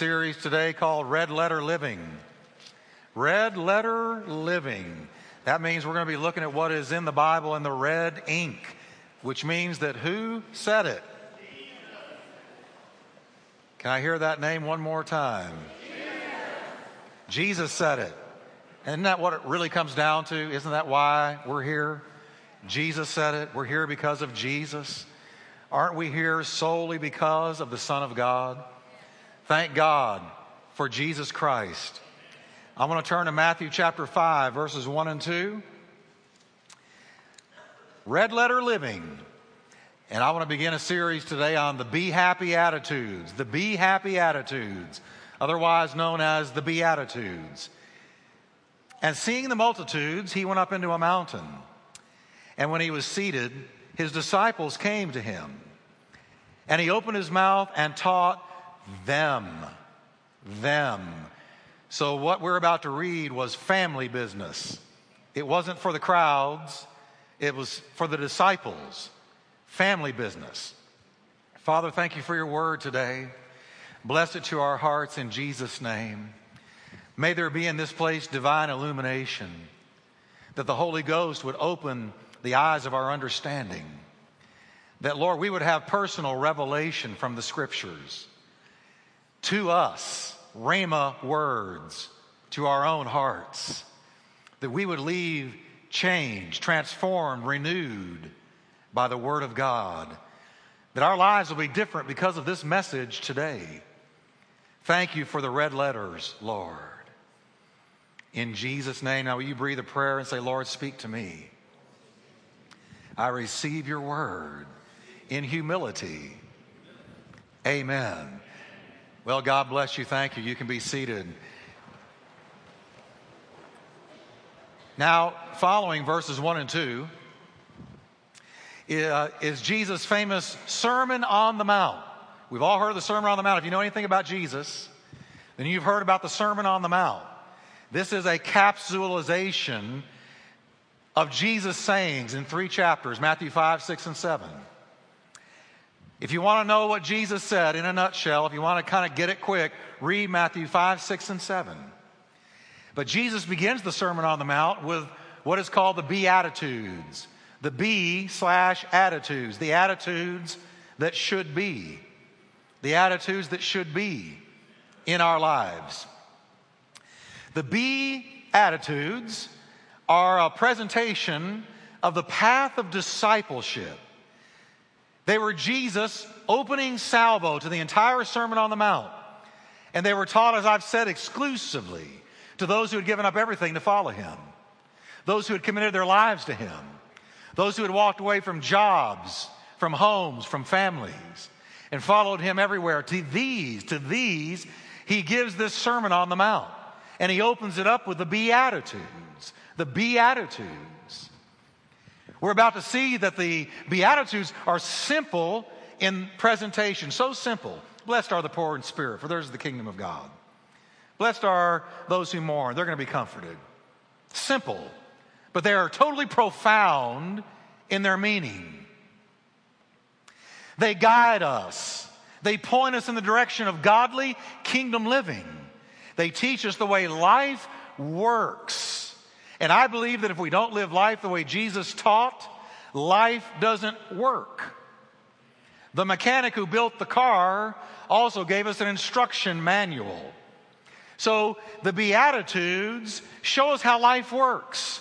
series today called Red Letter Living. Red Letter Living. That means we're going to be looking at what is in the Bible in the red ink, which means that who said it? Can I hear that name one more time? Jesus said it. Isn't that what it really comes down to? Isn't that why we're here? Jesus said it. We're here because of Jesus. Aren't we here solely because of the Son of God? Thank God for Jesus Christ. I want to turn to Matthew chapter 5, verses 1 and 2. Red letter living. And I want to begin a series today on the be happy attitudes, the be happy attitudes, otherwise known as the Beatitudes. And seeing the multitudes, he went up into a mountain. And when he was seated, his disciples came to him. And he opened his mouth and taught them. Them. So, what we're about to read was family business. It wasn't for the crowds, it was for the disciples. Family business. Father, thank you for your word today. Bless it to our hearts in Jesus' name. May there be in this place divine illumination, that the Holy Ghost would open the eyes of our understanding, that, Lord, we would have personal revelation from the scriptures to us, Rhema words to our own hearts, that we would leave changed, transformed, renewed by the Word of God, that our lives will be different because of this message today. Thank you for the red letters, Lord. In Jesus' name, now will you breathe a prayer and say, Lord, speak to me. I receive your word in humility. Amen. Well, God bless you. Thank you. You can be seated. Now, following verses 1 and 2 uh, is Jesus' famous Sermon on the Mount. We've all heard the Sermon on the Mount. If you know anything about Jesus, then you've heard about the Sermon on the Mount. This is a capsulization of Jesus' sayings in three chapters Matthew 5, 6, and 7. If you want to know what Jesus said in a nutshell, if you want to kind of get it quick, read Matthew 5, 6, and 7. But Jesus begins the Sermon on the Mount with what is called the Beatitudes. The B slash attitudes, the attitudes that should be, the attitudes that should be in our lives. The B attitudes are a presentation of the path of discipleship they were Jesus opening salvo to the entire Sermon on the Mount. And they were taught, as I've said, exclusively to those who had given up everything to follow him, those who had committed their lives to him, those who had walked away from jobs, from homes, from families, and followed him everywhere. To these, to these, he gives this Sermon on the Mount. And he opens it up with the Beatitudes. The Beatitudes. We're about to see that the Beatitudes are simple in presentation, so simple. Blessed are the poor in spirit, for theirs is the kingdom of God. Blessed are those who mourn, they're going to be comforted. Simple, but they are totally profound in their meaning. They guide us, they point us in the direction of godly kingdom living. They teach us the way life works. And I believe that if we don't live life the way Jesus taught, life doesn't work. The mechanic who built the car also gave us an instruction manual. So the Beatitudes show us how life works.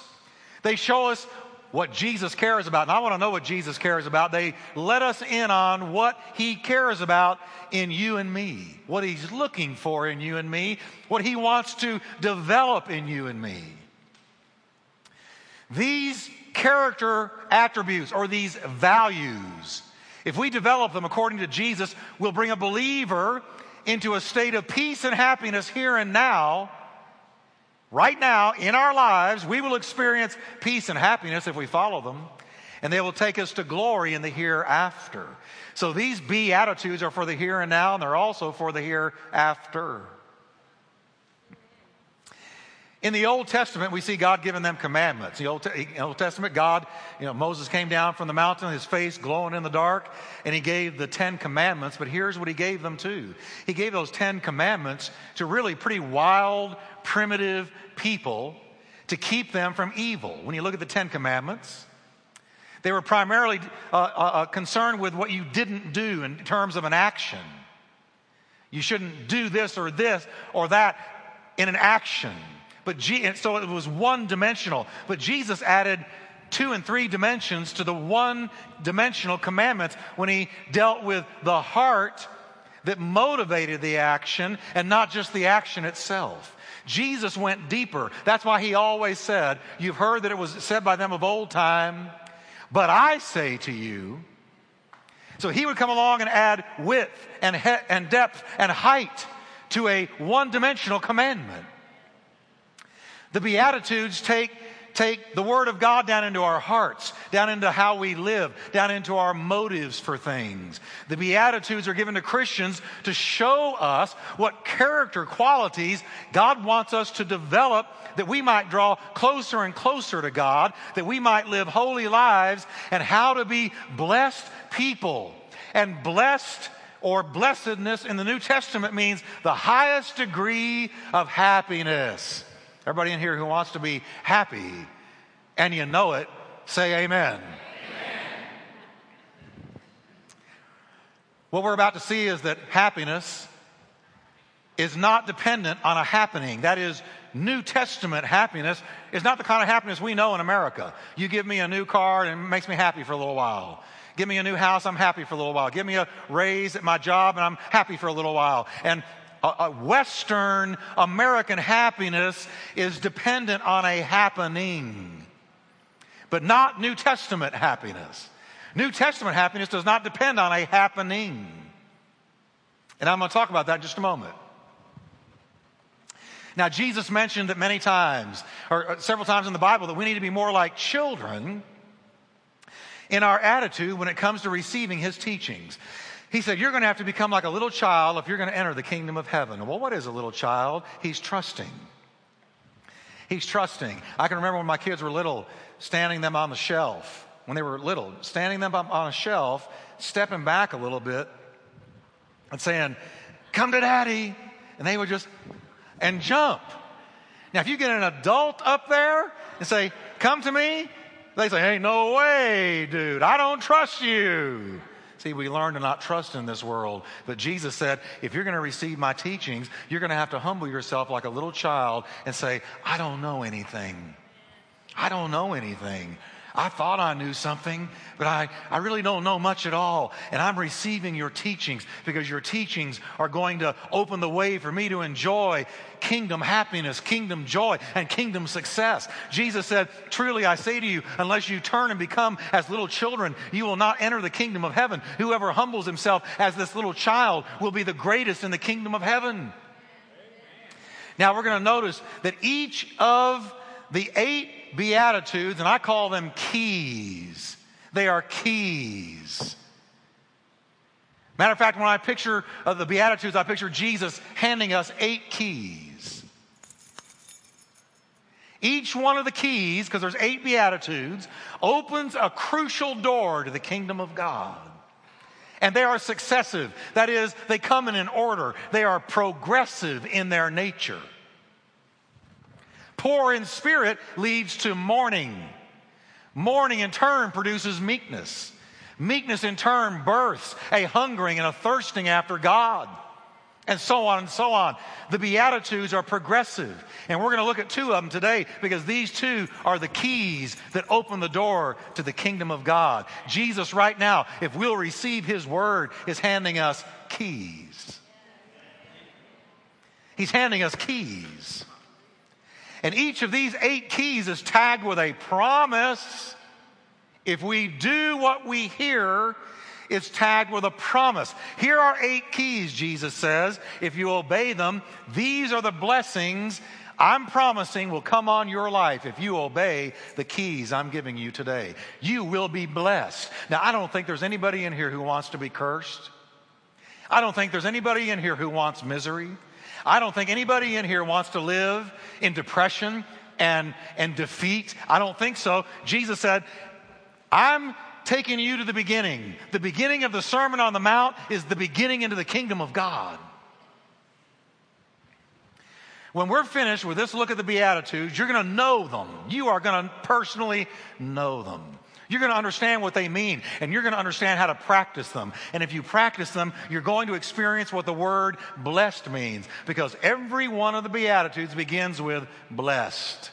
They show us what Jesus cares about. And I want to know what Jesus cares about. They let us in on what he cares about in you and me, what he's looking for in you and me, what he wants to develop in you and me. These character attributes or these values, if we develop them according to Jesus, will bring a believer into a state of peace and happiness here and now. Right now, in our lives, we will experience peace and happiness if we follow them, and they will take us to glory in the hereafter. So these beatitudes are for the here and now, and they're also for the hereafter. In the Old Testament, we see God giving them commandments. The Old, Old, Testament, God, you know, Moses came down from the mountain, his face glowing in the dark, and he gave the Ten Commandments. But here's what he gave them to He gave those Ten Commandments to really pretty wild, primitive people to keep them from evil. When you look at the Ten Commandments, they were primarily uh, uh, uh concerned with what you didn't do in terms of an action. You shouldn't do this or this or that in an action. But so it was one dimensional. But Jesus added two and three dimensions to the one dimensional commandments when he dealt with the heart that motivated the action and not just the action itself. Jesus went deeper. That's why he always said, You've heard that it was said by them of old time, but I say to you. So he would come along and add width and, he- and depth and height to a one dimensional commandment. The Beatitudes take, take the Word of God down into our hearts, down into how we live, down into our motives for things. The Beatitudes are given to Christians to show us what character qualities God wants us to develop that we might draw closer and closer to God, that we might live holy lives, and how to be blessed people. And blessed or blessedness in the New Testament means the highest degree of happiness. Everybody in here who wants to be happy and you know it, say amen. amen. What we're about to see is that happiness is not dependent on a happening. That is, New Testament happiness is not the kind of happiness we know in America. You give me a new car and it makes me happy for a little while. Give me a new house, I'm happy for a little while. Give me a raise at my job and I'm happy for a little while. And a Western American happiness is dependent on a happening, but not New Testament happiness. New Testament happiness does not depend on a happening. And I'm going to talk about that in just a moment. Now, Jesus mentioned that many times, or uh, several times in the Bible, that we need to be more like children in our attitude when it comes to receiving his teachings. He said, You're going to have to become like a little child if you're going to enter the kingdom of heaven. Well, what is a little child? He's trusting. He's trusting. I can remember when my kids were little, standing them on the shelf, when they were little, standing them on a shelf, stepping back a little bit, and saying, Come to daddy. And they would just, and jump. Now, if you get an adult up there and say, Come to me, they say, Hey, no way, dude. I don't trust you. See, we learn to not trust in this world. But Jesus said, if you're going to receive my teachings, you're going to have to humble yourself like a little child and say, I don't know anything. I don't know anything. I thought I knew something, but I, I really don't know much at all. And I'm receiving your teachings because your teachings are going to open the way for me to enjoy kingdom happiness, kingdom joy, and kingdom success. Jesus said, Truly I say to you, unless you turn and become as little children, you will not enter the kingdom of heaven. Whoever humbles himself as this little child will be the greatest in the kingdom of heaven. Now we're going to notice that each of the eight Beatitudes, and I call them keys. They are keys. Matter of fact, when I picture uh, the Beatitudes, I picture Jesus handing us eight keys. Each one of the keys, because there's eight Beatitudes, opens a crucial door to the kingdom of God. And they are successive. That is, they come in an order. They are progressive in their nature. Poor in spirit leads to mourning. Mourning in turn produces meekness. Meekness in turn births a hungering and a thirsting after God. And so on and so on. The Beatitudes are progressive. And we're going to look at two of them today because these two are the keys that open the door to the kingdom of God. Jesus, right now, if we'll receive His word, is handing us keys. He's handing us keys. And each of these eight keys is tagged with a promise. If we do what we hear, it's tagged with a promise. Here are eight keys, Jesus says. If you obey them, these are the blessings I'm promising will come on your life if you obey the keys I'm giving you today. You will be blessed. Now, I don't think there's anybody in here who wants to be cursed. I don't think there's anybody in here who wants misery. I don't think anybody in here wants to live in depression and, and defeat. I don't think so. Jesus said, I'm taking you to the beginning. The beginning of the Sermon on the Mount is the beginning into the kingdom of God. When we're finished with this look at the Beatitudes, you're going to know them. You are going to personally know them. You're going to understand what they mean, and you're going to understand how to practice them. And if you practice them, you're going to experience what the word blessed means, because every one of the Beatitudes begins with blessed.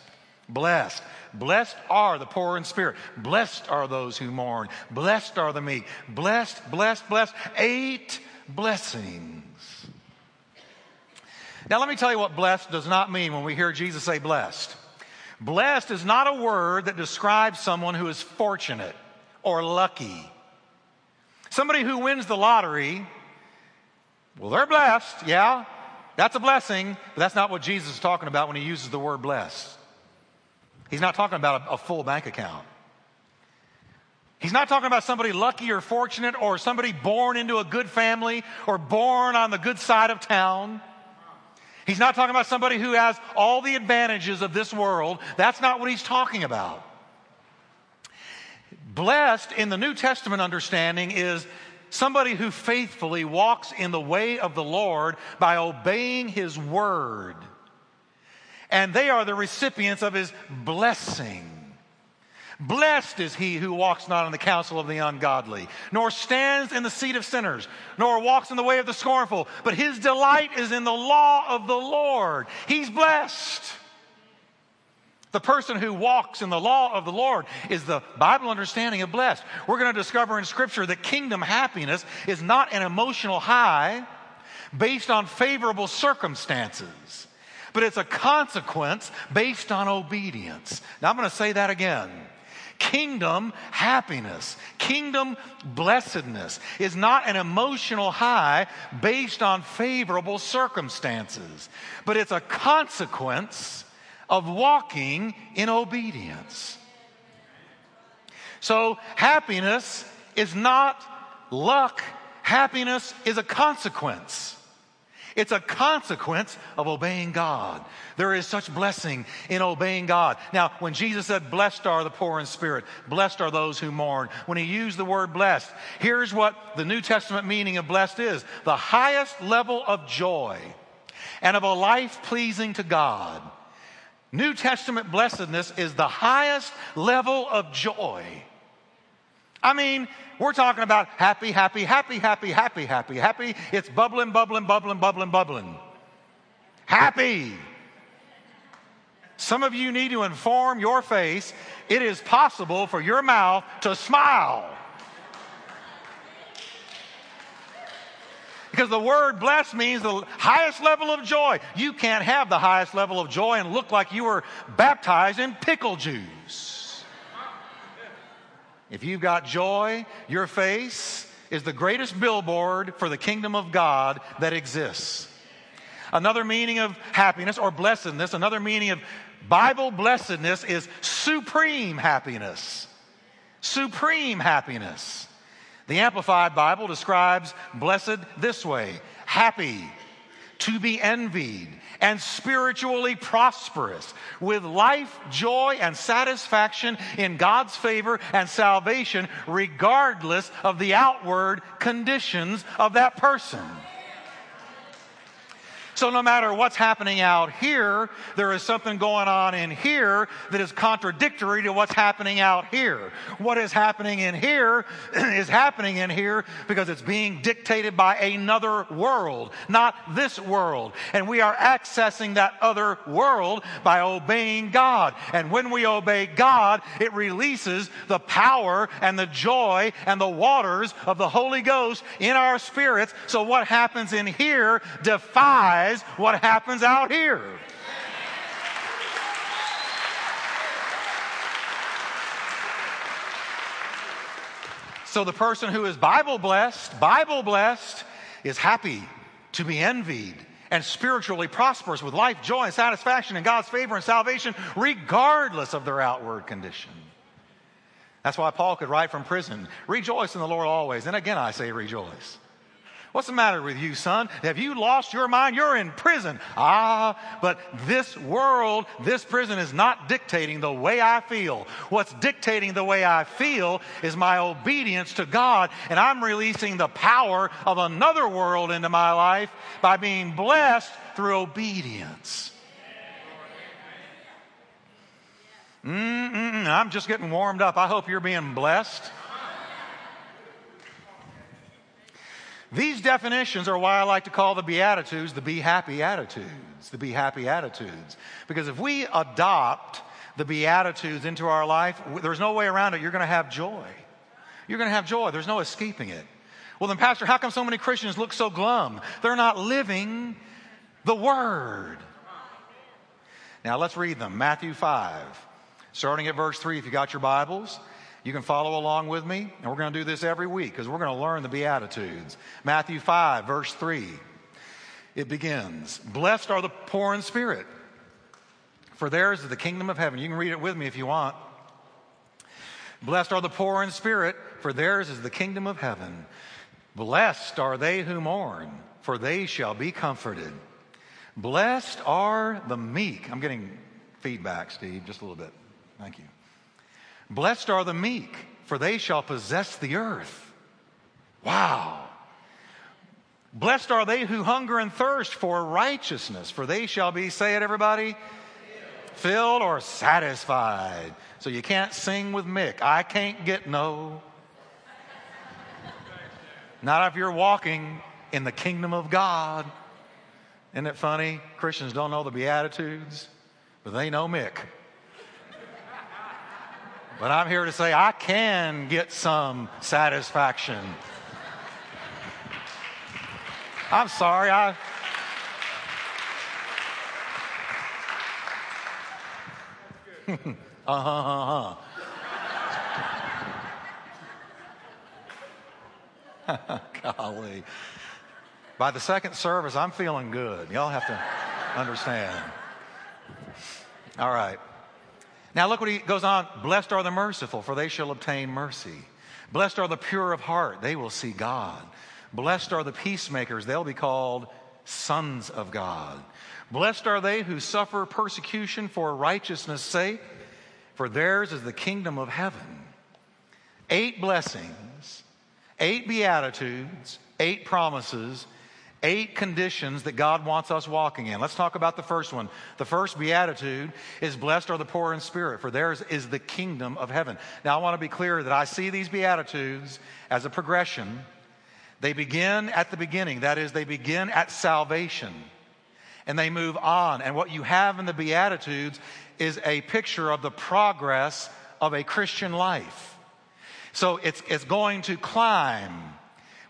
Blessed. Blessed are the poor in spirit. Blessed are those who mourn. Blessed are the meek. Blessed, blessed, blessed. Eight blessings. Now, let me tell you what blessed does not mean when we hear Jesus say blessed. Blessed is not a word that describes someone who is fortunate or lucky. Somebody who wins the lottery, well, they're blessed, yeah, that's a blessing, but that's not what Jesus is talking about when he uses the word blessed. He's not talking about a, a full bank account. He's not talking about somebody lucky or fortunate or somebody born into a good family or born on the good side of town. He's not talking about somebody who has all the advantages of this world. That's not what he's talking about. Blessed in the New Testament understanding is somebody who faithfully walks in the way of the Lord by obeying his word and they are the recipients of his blessing. Blessed is he who walks not in the counsel of the ungodly, nor stands in the seat of sinners, nor walks in the way of the scornful, but his delight is in the law of the Lord. He's blessed. The person who walks in the law of the Lord is the Bible understanding of blessed. We're going to discover in Scripture that kingdom happiness is not an emotional high based on favorable circumstances but it's a consequence based on obedience. Now I'm going to say that again. Kingdom happiness, kingdom blessedness is not an emotional high based on favorable circumstances, but it's a consequence of walking in obedience. So, happiness is not luck, happiness is a consequence. It's a consequence of obeying God. There is such blessing in obeying God. Now, when Jesus said, Blessed are the poor in spirit, blessed are those who mourn, when he used the word blessed, here's what the New Testament meaning of blessed is the highest level of joy and of a life pleasing to God. New Testament blessedness is the highest level of joy. I mean, we're talking about happy, happy, happy, happy, happy, happy, happy. It's bubbling, bubbling, bubbling, bubbling, bubbling. Happy. Some of you need to inform your face it is possible for your mouth to smile. Because the word blessed means the highest level of joy. You can't have the highest level of joy and look like you were baptized in pickle juice. If you've got joy, your face is the greatest billboard for the kingdom of God that exists. Another meaning of happiness or blessedness, another meaning of Bible blessedness is supreme happiness. Supreme happiness. The Amplified Bible describes blessed this way happy, to be envied, and spiritually prosperous, with life, joy, and satisfaction in God's favor and salvation, regardless of the outward conditions of that person. So, no matter what's happening out here, there is something going on in here that is contradictory to what's happening out here. What is happening in here is happening in here because it's being dictated by another world, not this world. And we are accessing that other world by obeying God. And when we obey God, it releases the power and the joy and the waters of the Holy Ghost in our spirits. So, what happens in here defies what happens out here. So the person who is Bible blessed, Bible blessed, is happy to be envied and spiritually prosperous with life, joy, and satisfaction in God's favor and salvation, regardless of their outward condition. That's why Paul could write from prison Rejoice in the Lord always. And again, I say rejoice. What's the matter with you, son? Have you lost your mind? You're in prison. Ah, but this world, this prison is not dictating the way I feel. What's dictating the way I feel is my obedience to God, and I'm releasing the power of another world into my life by being blessed through obedience. Mm-mm, I'm just getting warmed up. I hope you're being blessed. These definitions are why I like to call the Beatitudes the be happy attitudes, the be happy attitudes. Because if we adopt the Beatitudes into our life, there's no way around it. You're going to have joy. You're going to have joy. There's no escaping it. Well, then, Pastor, how come so many Christians look so glum? They're not living the Word. Now, let's read them. Matthew 5, starting at verse 3, if you got your Bibles. You can follow along with me, and we're going to do this every week because we're going to learn the Beatitudes. Matthew 5, verse 3. It begins Blessed are the poor in spirit, for theirs is the kingdom of heaven. You can read it with me if you want. Blessed are the poor in spirit, for theirs is the kingdom of heaven. Blessed are they who mourn, for they shall be comforted. Blessed are the meek. I'm getting feedback, Steve, just a little bit. Thank you. Blessed are the meek, for they shall possess the earth. Wow. Blessed are they who hunger and thirst for righteousness, for they shall be, say it everybody, filled or satisfied. So you can't sing with Mick. I can't get no. Not if you're walking in the kingdom of God. Isn't it funny? Christians don't know the Beatitudes, but they know Mick. But I'm here to say I can get some satisfaction. I'm sorry, I. uh huh, uh huh. Golly. By the second service, I'm feeling good. Y'all have to understand. All right. Now look what he goes on. Blessed are the merciful, for they shall obtain mercy. Blessed are the pure of heart, they will see God. Blessed are the peacemakers, they'll be called sons of God. Blessed are they who suffer persecution for righteousness' sake, for theirs is the kingdom of heaven. Eight blessings, eight beatitudes, eight promises, eight conditions that God wants us walking in. Let's talk about the first one. The first beatitude is blessed are the poor in spirit, for theirs is the kingdom of heaven. Now, I want to be clear that I see these beatitudes as a progression. They begin at the beginning, that is, they begin at salvation and they move on. And what you have in the beatitudes is a picture of the progress of a Christian life. So it's, it's going to climb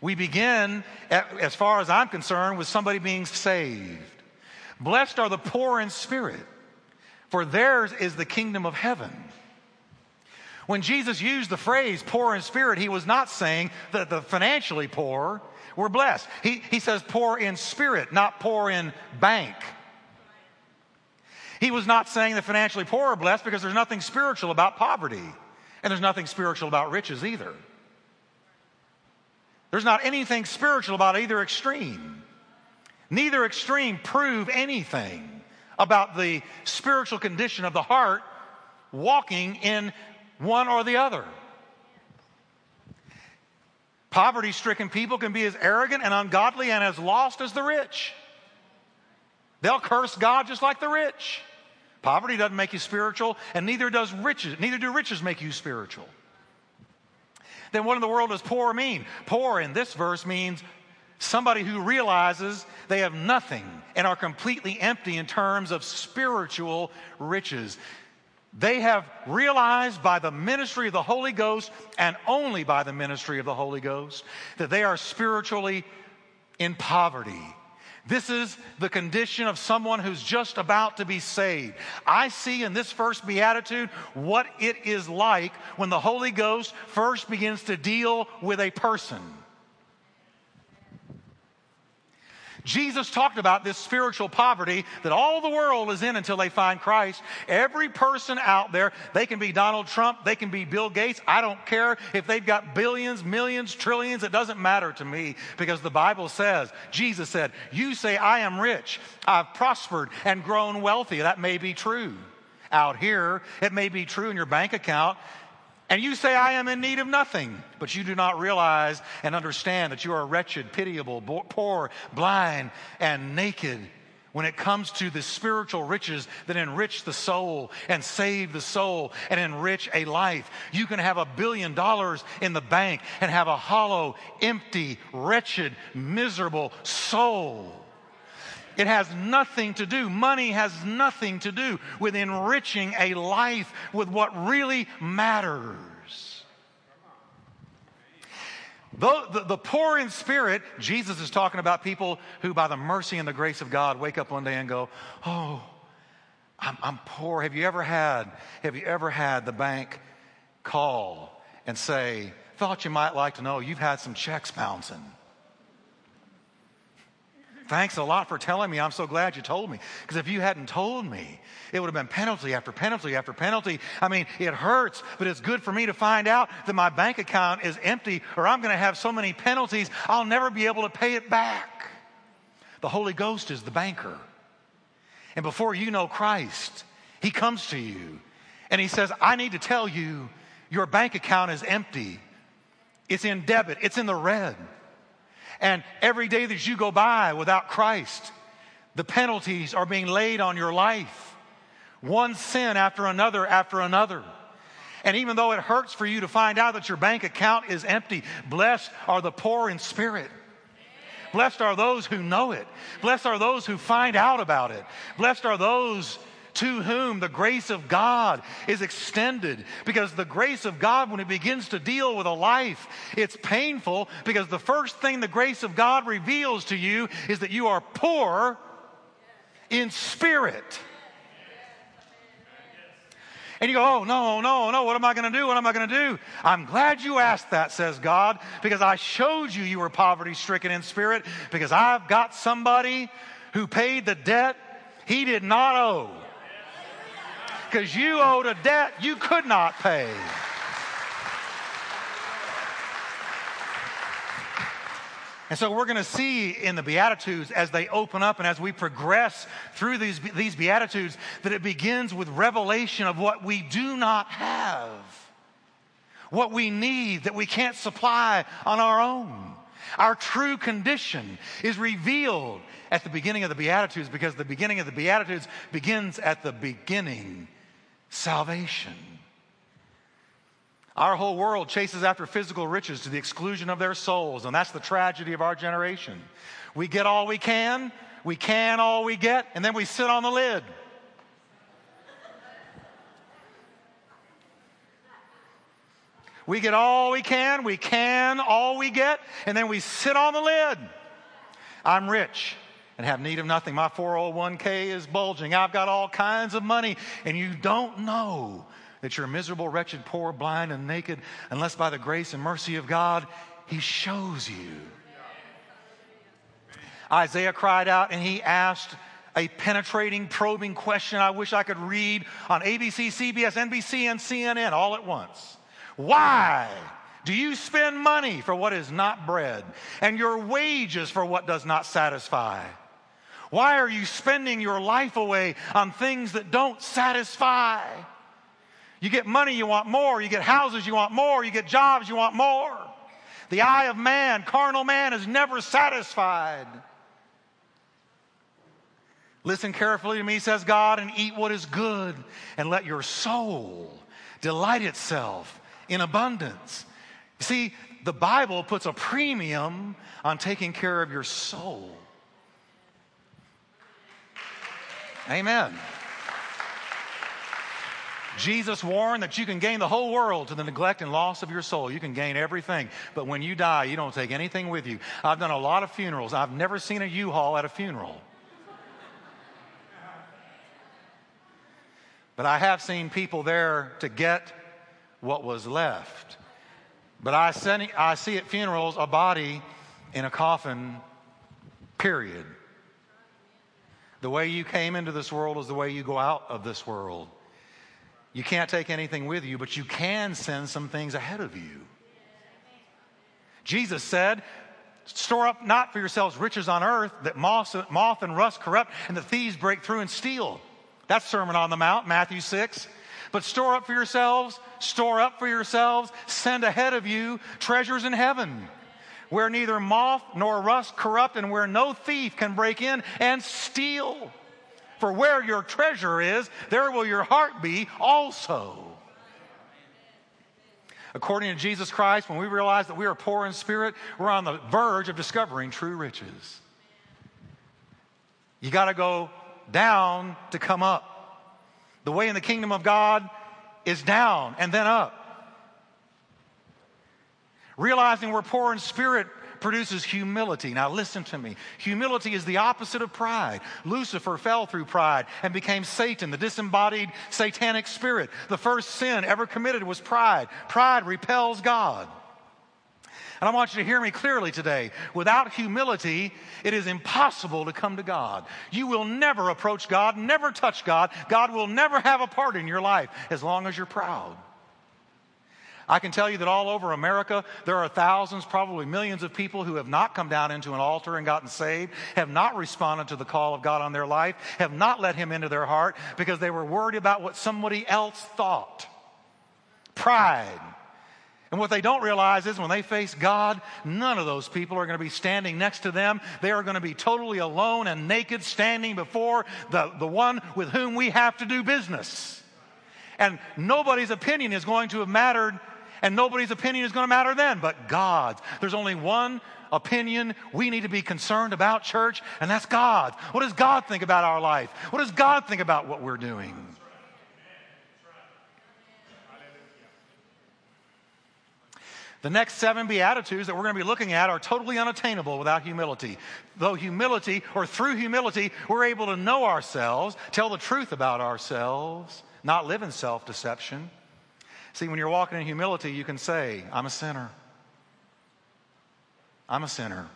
we begin, as far as I'm concerned, with somebody being saved. Blessed are the poor in spirit, for theirs is the kingdom of heaven. When Jesus used the phrase poor in spirit, he was not saying that the financially poor were blessed. He, he says poor in spirit, not poor in bank. He was not saying the financially poor are blessed because there's nothing spiritual about poverty, and there's nothing spiritual about riches either. There's not anything spiritual about either extreme. Neither extreme prove anything about the spiritual condition of the heart walking in one or the other. Poverty stricken people can be as arrogant and ungodly and as lost as the rich. They'll curse God just like the rich. Poverty doesn't make you spiritual, and neither does riches. Neither do riches make you spiritual then what in the world does poor mean? Poor in this verse means somebody who realizes they have nothing and are completely empty in terms of spiritual riches. They have realized by the ministry of the Holy Ghost and only by the ministry of the Holy Ghost that they are spiritually in poverty this is the condition of someone who's just about to be saved. I see in this first beatitude what it is like when the Holy Ghost first begins to deal with a person. Jesus talked about this spiritual poverty that all the world is in until they find Christ. Every person out there, they can be Donald Trump, they can be Bill Gates. I don't care if they've got billions, millions, trillions. It doesn't matter to me because the Bible says, Jesus said, You say, I am rich, I've prospered and grown wealthy. That may be true. Out here, it may be true in your bank account. And you say, I am in need of nothing, but you do not realize and understand that you are wretched, pitiable, poor, blind, and naked when it comes to the spiritual riches that enrich the soul and save the soul and enrich a life. You can have a billion dollars in the bank and have a hollow, empty, wretched, miserable soul. It has nothing to do, money has nothing to do with enriching a life with what really matters. The, the, the, poor in spirit, Jesus is talking about people who, by the mercy and the grace of God, wake up one day and go, Oh, I'm, I'm poor. Have you ever had, have you ever had the bank call and say, Thought you might like to know you've had some checks bouncing? Thanks a lot for telling me. I'm so glad you told me. Because if you hadn't told me, it would have been penalty after penalty after penalty. I mean, it hurts, but it's good for me to find out that my bank account is empty or I'm going to have so many penalties, I'll never be able to pay it back. The Holy Ghost is the banker. And before you know Christ, He comes to you and He says, I need to tell you, your bank account is empty. It's in debit, it's in the red. And every day that you go by without Christ, the penalties are being laid on your life. One sin after another after another. And even though it hurts for you to find out that your bank account is empty, blessed are the poor in spirit. Blessed are those who know it. Blessed are those who find out about it. Blessed are those to whom the grace of God is extended. Because the grace of God, when it begins to deal with a life, it's painful because the first thing the grace of God reveals to you is that you are poor in spirit. And you go, oh, no, no, no, what am I going to do? What am I going to do? I'm glad you asked that, says God, because I showed you you were poverty stricken in spirit, because I've got somebody who paid the debt he did not owe because you owed a debt you could not pay. And so we're going to see in the Beatitudes as they open up and as we progress through these, these Beatitudes that it begins with revelation of what we do not have, what we need that we can't supply on our own. Our true condition is revealed at the beginning of the Beatitudes because the beginning of the Beatitudes begins at the beginning salvation. Our whole world chases after physical riches to the exclusion of their souls, and that's the tragedy of our generation. We get all we can, we can all we get, and then we sit on the lid. We get all we can, we can all we get, and then we sit on the lid. I'm rich and have need of nothing. My 401k is bulging. I've got all kinds of money. And you don't know that you're miserable, wretched, poor, blind, and naked unless by the grace and mercy of God, He shows you. Isaiah cried out and he asked a penetrating, probing question I wish I could read on ABC, CBS, NBC, and CNN all at once. Why do you spend money for what is not bread and your wages for what does not satisfy? Why are you spending your life away on things that don't satisfy? You get money, you want more. You get houses, you want more. You get jobs, you want more. The eye of man, carnal man, is never satisfied. Listen carefully to me, says God, and eat what is good, and let your soul delight itself in abundance. See, the Bible puts a premium on taking care of your soul. Amen. Jesus warned that you can gain the whole world to the neglect and loss of your soul. You can gain everything, but when you die, you don't take anything with you. I've done a lot of funerals. I've never seen a U-Haul at a funeral. But I have seen people there to get what was left. But I see, I see at funerals a body in a coffin, period. The way you came into this world is the way you go out of this world. You can't take anything with you, but you can send some things ahead of you. Jesus said, Store up not for yourselves riches on earth that moth, moth and rust corrupt and the thieves break through and steal. That's Sermon on the Mount, Matthew 6. But store up for yourselves, store up for yourselves, send ahead of you treasures in heaven, where neither moth nor rust corrupt and where no thief can break in and steal. For where your treasure is, there will your heart be also. According to Jesus Christ, when we realize that we are poor in spirit, we're on the verge of discovering true riches. You got to go down to come up. The way in the kingdom of God is down and then up. Realizing we're poor in spirit produces humility. Now, listen to me. Humility is the opposite of pride. Lucifer fell through pride and became Satan, the disembodied satanic spirit. The first sin ever committed was pride. Pride repels God. And I want you to hear me clearly today. Without humility, it is impossible to come to God. You will never approach God, never touch God. God will never have a part in your life as long as you're proud. I can tell you that all over America, there are thousands, probably millions of people who have not come down into an altar and gotten saved, have not responded to the call of God on their life, have not let Him into their heart because they were worried about what somebody else thought. Pride. And what they don't realize is when they face God, none of those people are going to be standing next to them. They are going to be totally alone and naked, standing before the, the one with whom we have to do business. And nobody's opinion is going to have mattered and nobody's opinion is going to matter then but God's. There's only one opinion we need to be concerned about, church, and that's God. What does God think about our life? What does God think about what we're doing? The next seven Beatitudes that we're going to be looking at are totally unattainable without humility. Though humility, or through humility, we're able to know ourselves, tell the truth about ourselves, not live in self deception. See, when you're walking in humility, you can say, I'm a sinner. I'm a sinner.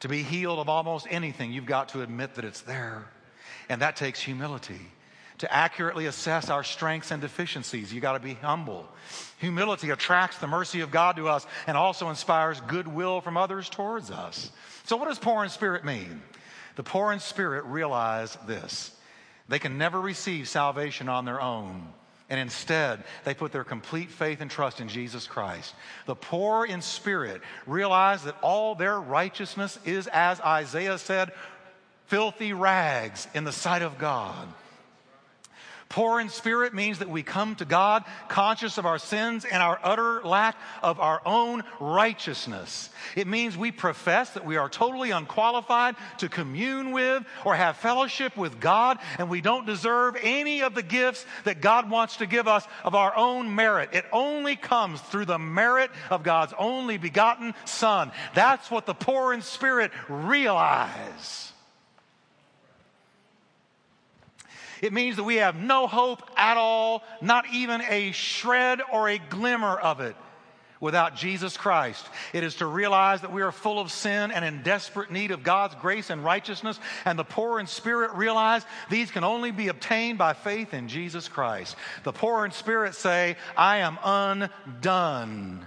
To be healed of almost anything, you've got to admit that it's there. And that takes humility. To accurately assess our strengths and deficiencies, you got to be humble. Humility attracts the mercy of God to us and also inspires goodwill from others towards us. So, what does poor in spirit mean? The poor in spirit realize this they can never receive salvation on their own. And instead, they put their complete faith and trust in Jesus Christ. The poor in spirit realize that all their righteousness is, as Isaiah said, filthy rags in the sight of God. Poor in spirit means that we come to God conscious of our sins and our utter lack of our own righteousness. It means we profess that we are totally unqualified to commune with or have fellowship with God, and we don't deserve any of the gifts that God wants to give us of our own merit. It only comes through the merit of God's only begotten Son. That's what the poor in spirit realize. It means that we have no hope at all, not even a shred or a glimmer of it without Jesus Christ. It is to realize that we are full of sin and in desperate need of God's grace and righteousness, and the poor in spirit realize these can only be obtained by faith in Jesus Christ. The poor in spirit say, I am undone.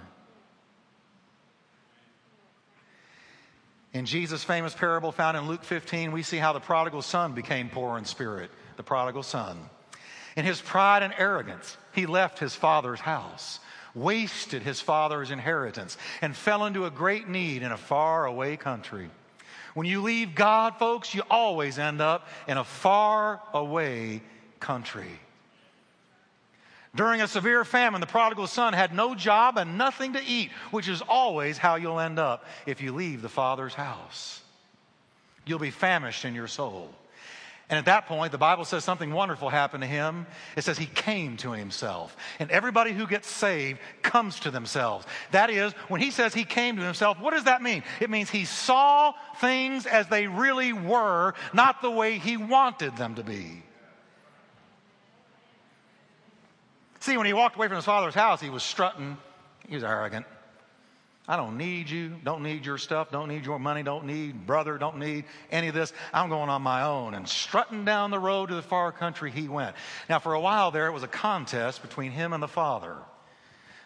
In Jesus' famous parable found in Luke 15, we see how the prodigal son became poor in spirit the prodigal son. In his pride and arrogance, he left his father's house, wasted his father's inheritance, and fell into a great need in a far away country. When you leave God, folks, you always end up in a far away country. During a severe famine, the prodigal son had no job and nothing to eat, which is always how you'll end up if you leave the father's house. You'll be famished in your soul. And at that point, the Bible says something wonderful happened to him. It says he came to himself. And everybody who gets saved comes to themselves. That is, when he says he came to himself, what does that mean? It means he saw things as they really were, not the way he wanted them to be. See, when he walked away from his father's house, he was strutting, he was arrogant. I don't need you, don't need your stuff, don't need your money, don't need brother, don't need any of this. I'm going on my own. And strutting down the road to the far country, he went. Now, for a while there, it was a contest between him and the father.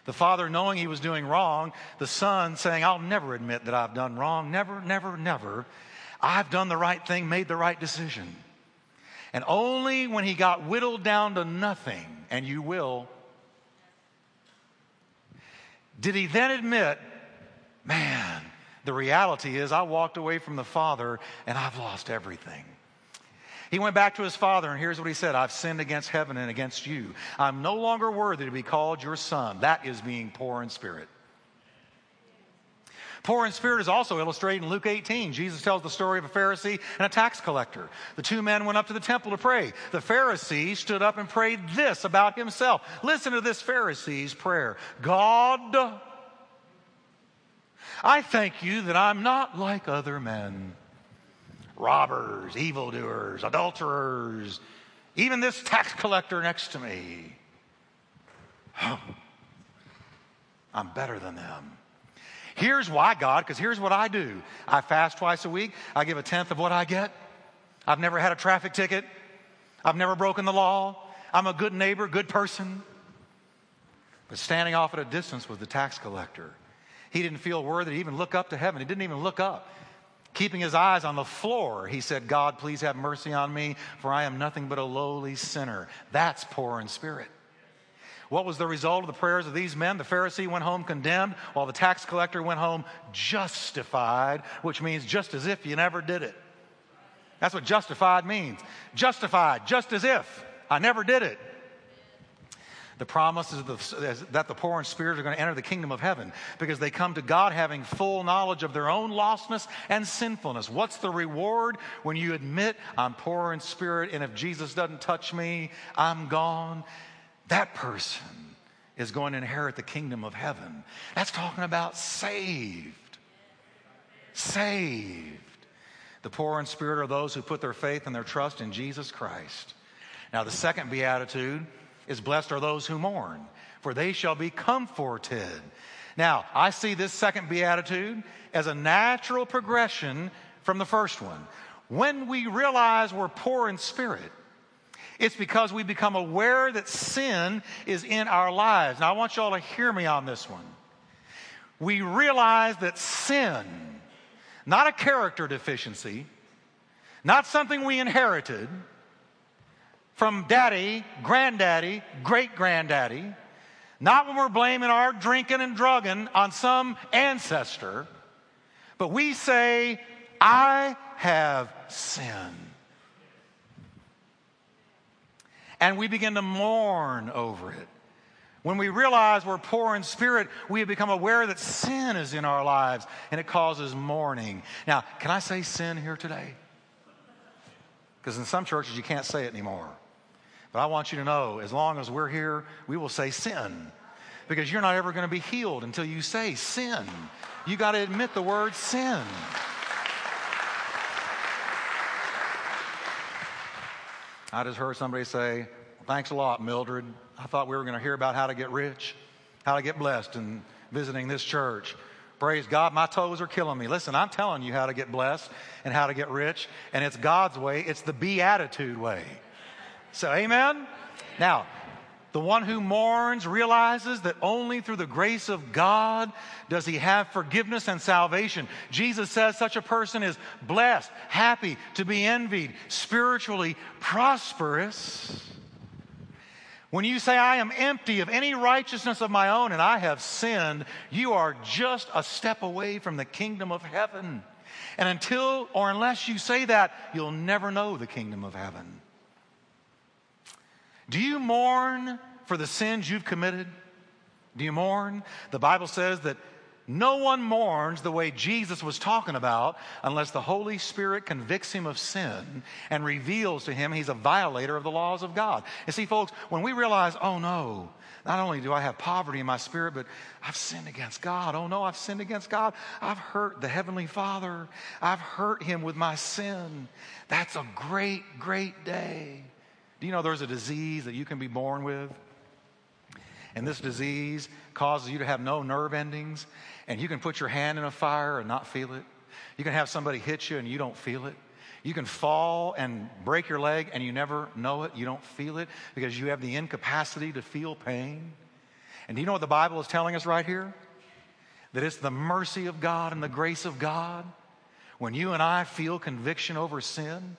The father knowing he was doing wrong, the son saying, I'll never admit that I've done wrong. Never, never, never. I've done the right thing, made the right decision. And only when he got whittled down to nothing, and you will, did he then admit, man, the reality is I walked away from the Father and I've lost everything. He went back to his father, and here's what he said I've sinned against heaven and against you. I'm no longer worthy to be called your son. That is being poor in spirit. Poor in spirit is also illustrated in Luke 18. Jesus tells the story of a Pharisee and a tax collector. The two men went up to the temple to pray. The Pharisee stood up and prayed this about himself. Listen to this Pharisee's prayer God, I thank you that I'm not like other men robbers, evildoers, adulterers, even this tax collector next to me. I'm better than them. Here's why, God, because here's what I do I fast twice a week, I give a tenth of what I get. I've never had a traffic ticket, I've never broken the law. I'm a good neighbor, good person. But standing off at a distance was the tax collector. He didn't feel worthy to even look up to heaven. He didn't even look up. Keeping his eyes on the floor, he said, God, please have mercy on me, for I am nothing but a lowly sinner. That's poor in spirit. What was the result of the prayers of these men? The Pharisee went home condemned, while the tax collector went home justified, which means just as if you never did it. That's what justified means. Justified, just as if I never did it. The promise is that the poor in spirit are going to enter the kingdom of heaven because they come to God having full knowledge of their own lostness and sinfulness. What's the reward when you admit, I'm poor in spirit, and if Jesus doesn't touch me, I'm gone? That person is going to inherit the kingdom of heaven. That's talking about saved. Saved. The poor in spirit are those who put their faith and their trust in Jesus Christ. Now, the second beatitude is blessed are those who mourn, for they shall be comforted. Now, I see this second beatitude as a natural progression from the first one. When we realize we're poor in spirit, it's because we become aware that sin is in our lives. Now, I want you all to hear me on this one. We realize that sin, not a character deficiency, not something we inherited, from daddy, granddaddy, great granddaddy, not when we're blaming our drinking and drugging on some ancestor, but we say, I have sinned. And we begin to mourn over it. When we realize we're poor in spirit, we have become aware that sin is in our lives and it causes mourning. Now, can I say sin here today? Because in some churches you can't say it anymore. But I want you to know as long as we're here, we will say sin. Because you're not ever going to be healed until you say sin. You got to admit the word sin. I just heard somebody say, Thanks a lot, Mildred. I thought we were going to hear about how to get rich, how to get blessed, and visiting this church. Praise God, my toes are killing me. Listen, I'm telling you how to get blessed and how to get rich, and it's God's way, it's the beatitude way. So, amen? Now, the one who mourns realizes that only through the grace of God does he have forgiveness and salvation. Jesus says such a person is blessed, happy, to be envied, spiritually prosperous. When you say, I am empty of any righteousness of my own and I have sinned, you are just a step away from the kingdom of heaven. And until or unless you say that, you'll never know the kingdom of heaven. Do you mourn for the sins you've committed? Do you mourn? The Bible says that no one mourns the way Jesus was talking about unless the Holy Spirit convicts him of sin and reveals to him he's a violator of the laws of God. And see, folks, when we realize, oh no, not only do I have poverty in my spirit, but I've sinned against God. Oh no, I've sinned against God. I've hurt the Heavenly Father. I've hurt him with my sin. That's a great, great day. Do you know there's a disease that you can be born with? and this disease causes you to have no nerve endings, and you can put your hand in a fire and not feel it. You can have somebody hit you and you don't feel it. You can fall and break your leg and you never know it. You don't feel it because you have the incapacity to feel pain. And do you know what the Bible is telling us right here? That it's the mercy of God and the grace of God when you and I feel conviction over sin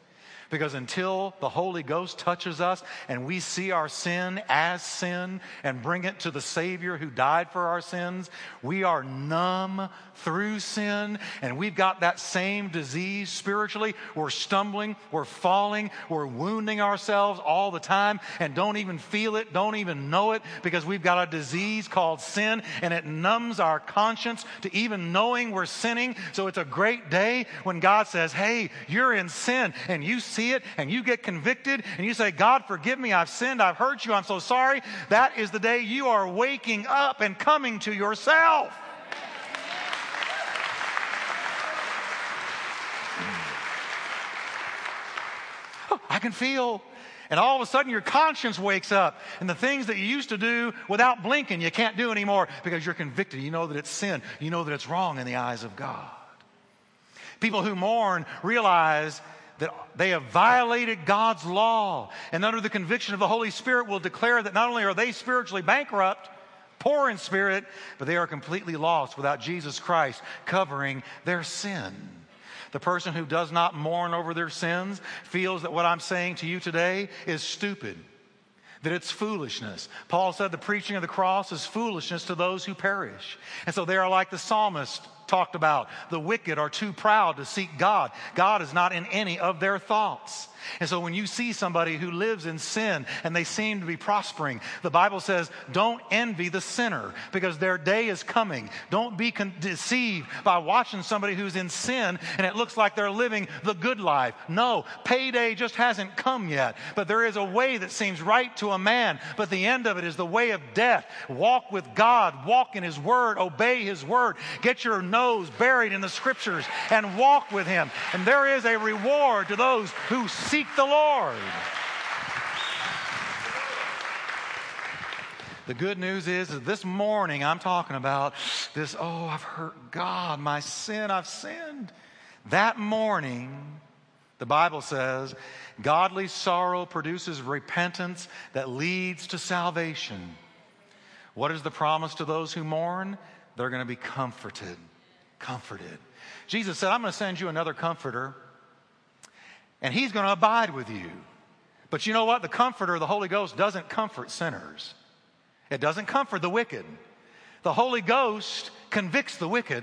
because until the Holy Ghost touches us and we see our sin as sin and bring it to the Savior who died for our sins, we are numb through sin and we've got that same disease spiritually. We're stumbling, we're falling, we're wounding ourselves all the time and don't even feel it, don't even know it because we've got a disease called sin and it numbs our conscience to even knowing we're sinning. So it's a great day when God says, Hey, you're in sin and you see it and you get convicted and you say, God, forgive me, I've sinned, I've hurt you, I'm so sorry, that is the day you are waking up and coming to yourself. I can feel. And all of a sudden, your conscience wakes up, and the things that you used to do without blinking, you can't do anymore because you're convicted. You know that it's sin, you know that it's wrong in the eyes of God. People who mourn realize that they have violated God's law, and under the conviction of the Holy Spirit will declare that not only are they spiritually bankrupt, poor in spirit, but they are completely lost without Jesus Christ covering their sin. The person who does not mourn over their sins feels that what I'm saying to you today is stupid, that it's foolishness. Paul said the preaching of the cross is foolishness to those who perish. And so they are like the psalmist talked about. The wicked are too proud to seek God. God is not in any of their thoughts. And so when you see somebody who lives in sin and they seem to be prospering, the Bible says, don't envy the sinner because their day is coming. Don't be con- deceived by watching somebody who's in sin and it looks like they're living the good life. No, payday just hasn't come yet. But there is a way that seems right to a man, but the end of it is the way of death. Walk with God, walk in His Word, obey His Word, get your nose buried in the Scriptures and walk with Him. And there is a reward to those who seek the Lord. The good news is this morning I'm talking about this, oh, I've hurt God, my sin, I've sinned. That morning, the Bible says, godly sorrow produces repentance that leads to salvation. What is the promise to those who mourn? They're going to be comforted. Comforted. Jesus said, I'm going to send you another comforter and he's going to abide with you. But you know what? The comforter, the Holy Ghost, doesn't comfort sinners, it doesn't comfort the wicked. The Holy Ghost convicts the wicked,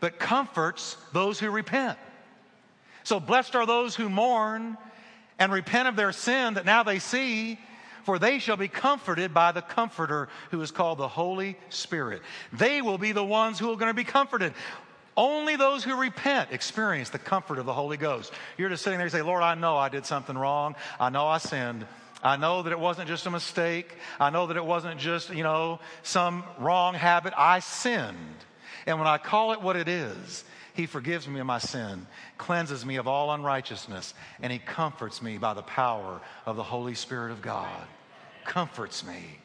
but comforts those who repent. So blessed are those who mourn and repent of their sin that now they see, for they shall be comforted by the Comforter who is called the Holy Spirit. They will be the ones who are going to be comforted. Only those who repent experience the comfort of the Holy Ghost. You're just sitting there and say, Lord, I know I did something wrong. I know I sinned. I know that it wasn't just a mistake. I know that it wasn't just, you know, some wrong habit. I sinned. And when I call it what it is, He forgives me of my sin, cleanses me of all unrighteousness, and He comforts me by the power of the Holy Spirit of God. Comforts me.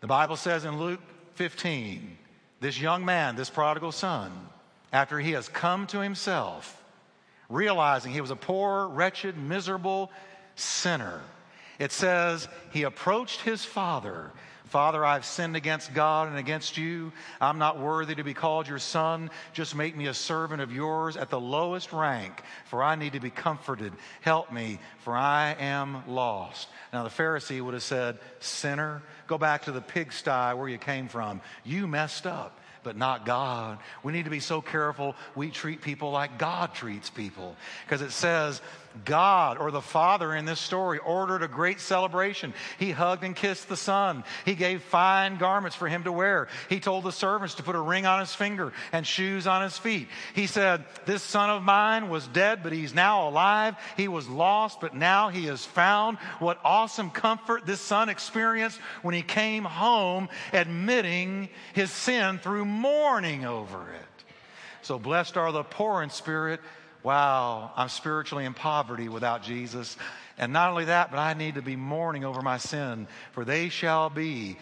The Bible says in Luke 15, this young man, this prodigal son, after he has come to himself, realizing he was a poor, wretched, miserable sinner, it says he approached his father. Father, I've sinned against God and against you. I'm not worthy to be called your son. Just make me a servant of yours at the lowest rank, for I need to be comforted. Help me, for I am lost. Now, the Pharisee would have said, Sinner, Go back to the pigsty where you came from. You messed up but not God. We need to be so careful we treat people like God treats people. Because it says, God or the Father in this story ordered a great celebration. He hugged and kissed the Son. He gave fine garments for him to wear. He told the servants to put a ring on his finger and shoes on his feet. He said, This son of mine was dead, but he's now alive. He was lost, but now he is found. What awesome comfort this son experienced when he came home admitting his sin through mourning over it. So blessed are the poor in spirit wow, I'm spiritually in poverty without Jesus. And not only that, but I need to be mourning over my sin, for they shall be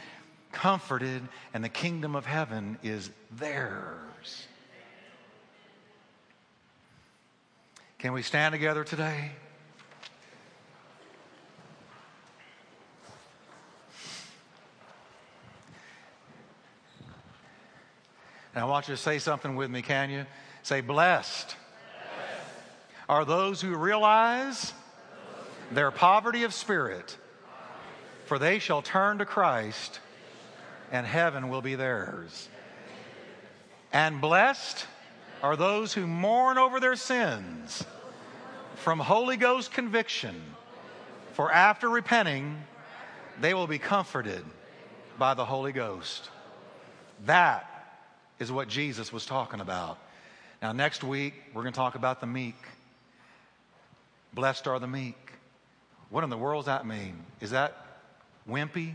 comforted, and the kingdom of heaven is theirs. Can we stand together today? And I want you to say something with me, can you? Say, blessed, blessed. Are those who realize their poverty of spirit, for they shall turn to Christ, and heaven will be theirs. And blessed are those who mourn over their sins from Holy Ghost conviction, for after repenting, they will be comforted by the Holy Ghost. That is what Jesus was talking about. Now, next week, we're going to talk about the meek. Blessed are the meek. What in the world does that mean? Is that wimpy?